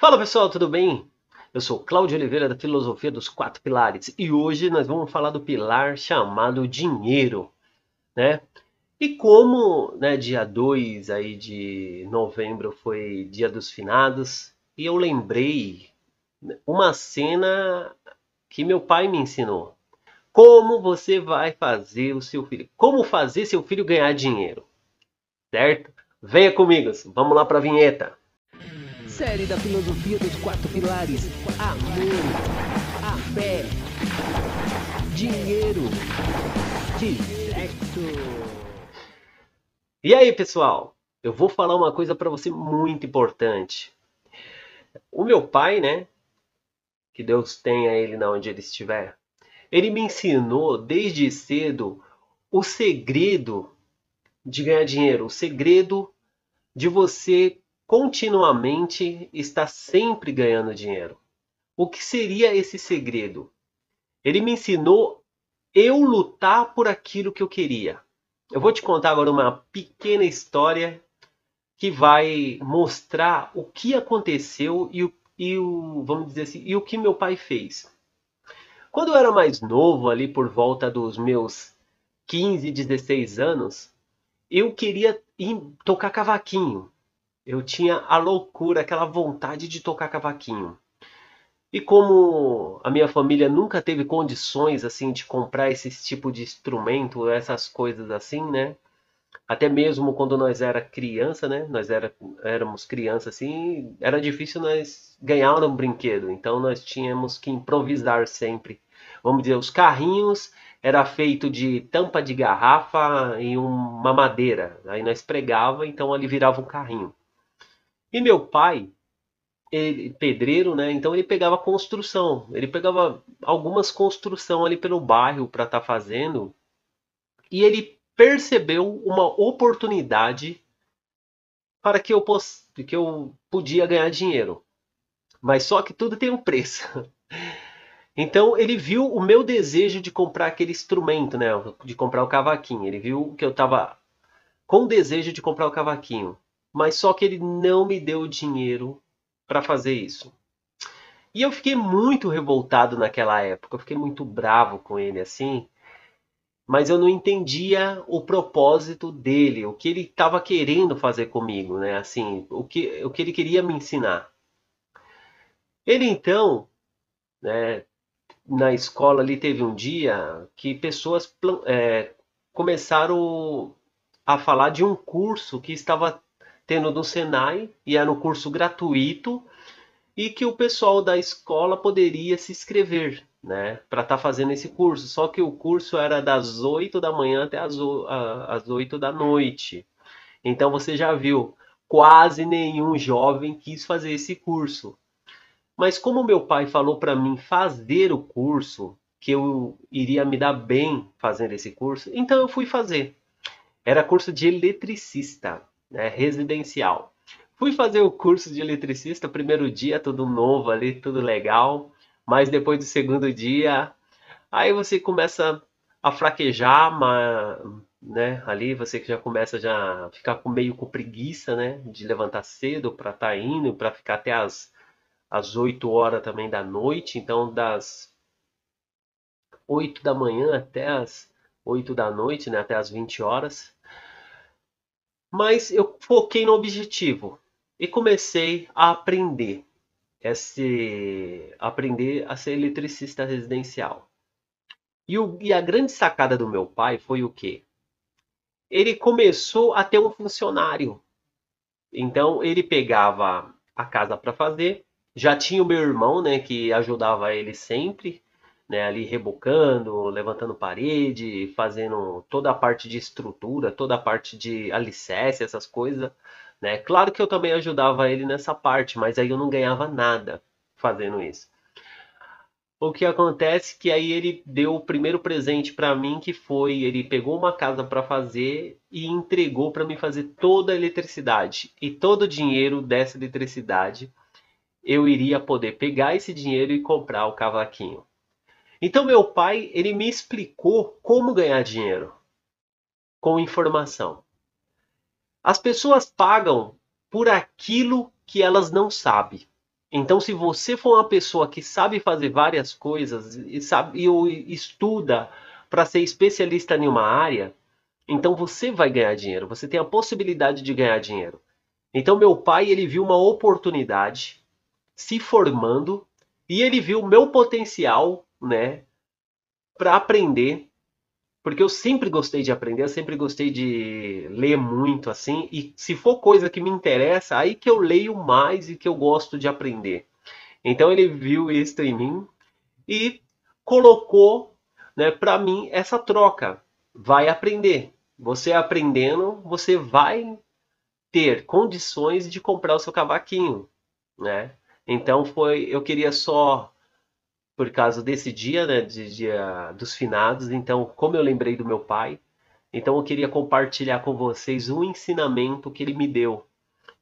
Fala pessoal, tudo bem? Eu sou Cláudio Oliveira da Filosofia dos Quatro Pilares e hoje nós vamos falar do pilar chamado dinheiro, né? E como, né, dia 2 aí de novembro foi dia dos finados, e eu lembrei uma cena que meu pai me ensinou. Como você vai fazer o seu filho? Como fazer seu filho ganhar dinheiro? Certo? Venha comigo, vamos lá para a vinheta. Série da filosofia dos quatro pilares: amor, a fé, dinheiro, de sexo. E aí, pessoal? Eu vou falar uma coisa para você muito importante. O meu pai, né? Que Deus tenha ele na onde ele estiver. Ele me ensinou desde cedo o segredo de ganhar dinheiro, o segredo de você continuamente está sempre ganhando dinheiro. O que seria esse segredo? Ele me ensinou eu lutar por aquilo que eu queria. Eu vou te contar agora uma pequena história que vai mostrar o que aconteceu e o, e o vamos dizer assim, e o que meu pai fez. Quando eu era mais novo, ali por volta dos meus 15, 16 anos, eu queria tocar cavaquinho. Eu tinha a loucura, aquela vontade de tocar cavaquinho. E como a minha família nunca teve condições assim de comprar esse tipo de instrumento, essas coisas assim, né? Até mesmo quando nós era criança, né? Nós era, éramos criança assim, era difícil nós ganhar um brinquedo. Então nós tínhamos que improvisar sempre. Vamos dizer, os carrinhos era feito de tampa de garrafa e uma madeira. Aí nós pregava, então ali virava um carrinho. E meu pai, ele, pedreiro, né? Então ele pegava construção, ele pegava algumas construção ali pelo bairro para estar tá fazendo, e ele percebeu uma oportunidade para que eu, que eu podia ganhar dinheiro. Mas só que tudo tem um preço. Então ele viu o meu desejo de comprar aquele instrumento, né? De comprar o cavaquinho. Ele viu que eu estava com desejo de comprar o cavaquinho mas só que ele não me deu dinheiro para fazer isso. E eu fiquei muito revoltado naquela época, eu fiquei muito bravo com ele assim, mas eu não entendia o propósito dele, o que ele estava querendo fazer comigo, né? Assim, o que, o que ele queria me ensinar. Ele então, né, na escola ali teve um dia que pessoas é, começaram a falar de um curso que estava tendo no Senai e era um curso gratuito e que o pessoal da escola poderia se inscrever, né, para estar tá fazendo esse curso. Só que o curso era das 8 da manhã até as, as 8 da noite. Então você já viu, quase nenhum jovem quis fazer esse curso. Mas como meu pai falou para mim fazer o curso, que eu iria me dar bem fazendo esse curso, então eu fui fazer. Era curso de eletricista né, residencial. Fui fazer o curso de eletricista, primeiro dia tudo novo ali, tudo legal, mas depois do segundo dia, aí você começa a fraquejar, mas, né, ali você já começa já a ficar com, meio com preguiça, né, de levantar cedo para estar tá indo, para ficar até as, as 8 horas também da noite, então das 8 da manhã até as 8 da noite, né, até as 20 horas. Mas eu foquei no objetivo e comecei a aprender esse aprender a ser eletricista residencial. E, o, e a grande sacada do meu pai foi o quê? Ele começou a ter um funcionário. Então ele pegava a casa para fazer. Já tinha o meu irmão, né, que ajudava ele sempre né, ali rebocando, levantando parede, fazendo toda a parte de estrutura, toda a parte de alicerce, essas coisas. Né? Claro que eu também ajudava ele nessa parte, mas aí eu não ganhava nada fazendo isso. O que acontece que aí ele deu o primeiro presente para mim, que foi ele pegou uma casa para fazer e entregou para mim fazer toda a eletricidade e todo o dinheiro dessa eletricidade eu iria poder pegar esse dinheiro e comprar o cavaquinho. Então meu pai, ele me explicou como ganhar dinheiro com informação. As pessoas pagam por aquilo que elas não sabem. Então, se você for uma pessoa que sabe fazer várias coisas e sabe e estuda para ser especialista em uma área, então você vai ganhar dinheiro. Você tem a possibilidade de ganhar dinheiro. Então, meu pai ele viu uma oportunidade se formando e ele viu meu potencial, né, para aprender porque eu sempre gostei de aprender, eu sempre gostei de ler muito assim, e se for coisa que me interessa, aí que eu leio mais e que eu gosto de aprender. Então ele viu isso em mim e colocou, né, para mim essa troca. Vai aprender. Você aprendendo, você vai ter condições de comprar o seu cavaquinho, né? Então foi, eu queria só por causa desse dia, né, de dia dos finados. Então, como eu lembrei do meu pai, então eu queria compartilhar com vocês um ensinamento que ele me deu.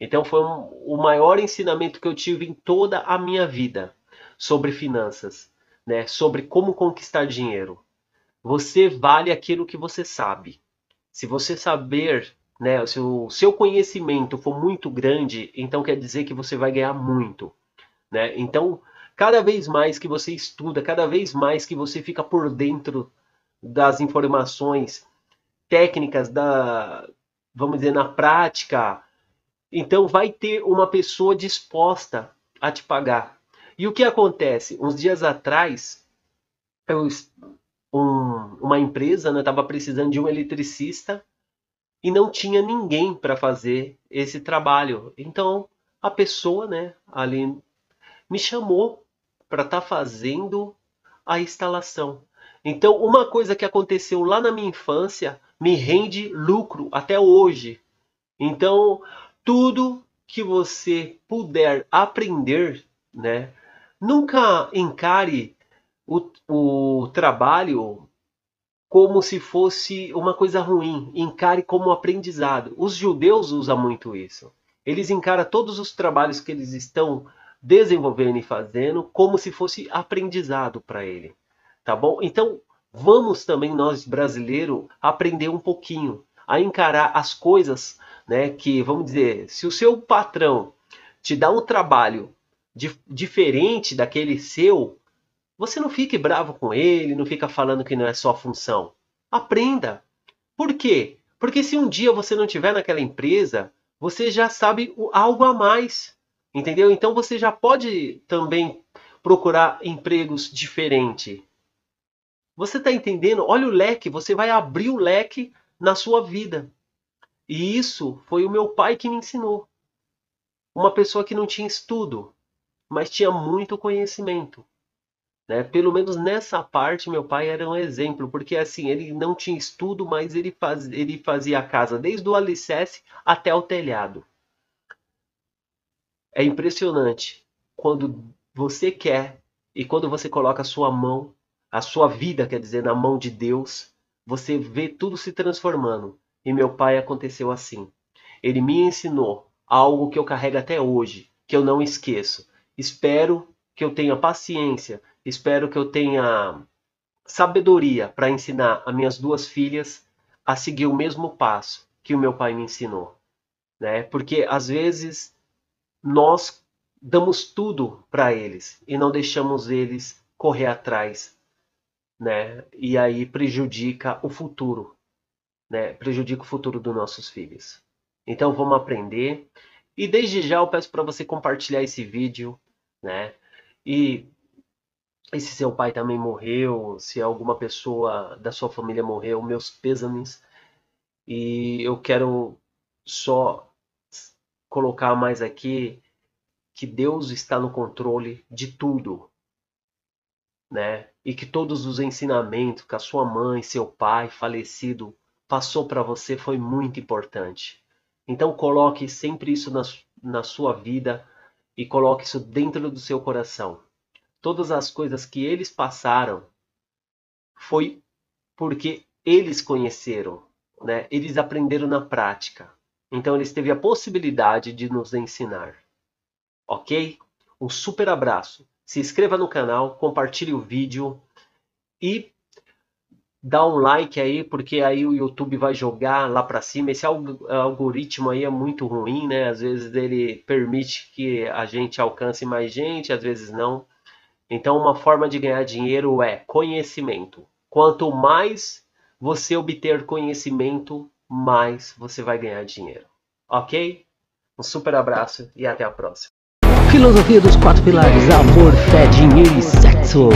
Então foi um, o maior ensinamento que eu tive em toda a minha vida sobre finanças, né, sobre como conquistar dinheiro. Você vale aquilo que você sabe. Se você saber, né, se o seu conhecimento for muito grande, então quer dizer que você vai ganhar muito, né? Então, cada vez mais que você estuda, cada vez mais que você fica por dentro das informações técnicas da, vamos dizer, na prática, então vai ter uma pessoa disposta a te pagar. E o que acontece? Uns dias atrás, eu, um, uma empresa estava né, precisando de um eletricista e não tinha ninguém para fazer esse trabalho. Então a pessoa, né, ali me chamou para estar tá fazendo a instalação. Então, uma coisa que aconteceu lá na minha infância me rende lucro até hoje. Então, tudo que você puder aprender, né? Nunca encare o, o trabalho como se fosse uma coisa ruim. Encare como aprendizado. Os judeus usam muito isso. Eles encaram todos os trabalhos que eles estão desenvolvendo e fazendo como se fosse aprendizado para ele, tá bom? Então, vamos também nós brasileiros aprender um pouquinho a encarar as coisas, né, que vamos dizer, se o seu patrão te dá um trabalho di diferente daquele seu, você não fique bravo com ele, não fica falando que não é sua função. Aprenda. Por quê? Porque se um dia você não estiver naquela empresa, você já sabe algo a mais. Entendeu? Então você já pode também procurar empregos diferentes. Você está entendendo? Olha o leque, você vai abrir o leque na sua vida. E isso foi o meu pai que me ensinou. Uma pessoa que não tinha estudo, mas tinha muito conhecimento. Né? Pelo menos nessa parte, meu pai era um exemplo, porque assim, ele não tinha estudo, mas ele, faz, ele fazia a casa desde o alicerce até o telhado. É impressionante quando você quer e quando você coloca a sua mão, a sua vida, quer dizer, na mão de Deus, você vê tudo se transformando. E meu pai aconteceu assim. Ele me ensinou algo que eu carrego até hoje, que eu não esqueço. Espero que eu tenha paciência, espero que eu tenha sabedoria para ensinar as minhas duas filhas a seguir o mesmo passo que o meu pai me ensinou, né? Porque às vezes nós damos tudo para eles e não deixamos eles correr atrás, né? E aí prejudica o futuro, né? Prejudica o futuro dos nossos filhos. Então vamos aprender. E desde já eu peço para você compartilhar esse vídeo, né? E, e se seu pai também morreu, se alguma pessoa da sua família morreu, meus pêsames. E eu quero só colocar mais aqui que Deus está no controle de tudo, né? E que todos os ensinamentos que a sua mãe, seu pai falecido passou para você foi muito importante. Então coloque sempre isso na, na sua vida e coloque isso dentro do seu coração. Todas as coisas que eles passaram foi porque eles conheceram, né? Eles aprenderam na prática. Então eles teve a possibilidade de nos ensinar. Ok? Um super abraço. Se inscreva no canal, compartilhe o vídeo e dá um like aí, porque aí o YouTube vai jogar lá para cima. Esse algoritmo aí é muito ruim, né? Às vezes ele permite que a gente alcance mais gente, às vezes não. Então, uma forma de ganhar dinheiro é conhecimento. Quanto mais você obter conhecimento, mais você vai ganhar dinheiro. Ok? Um super abraço e até a próxima. Filosofia dos quatro pilares: amor, fé, dinheiro e sexo.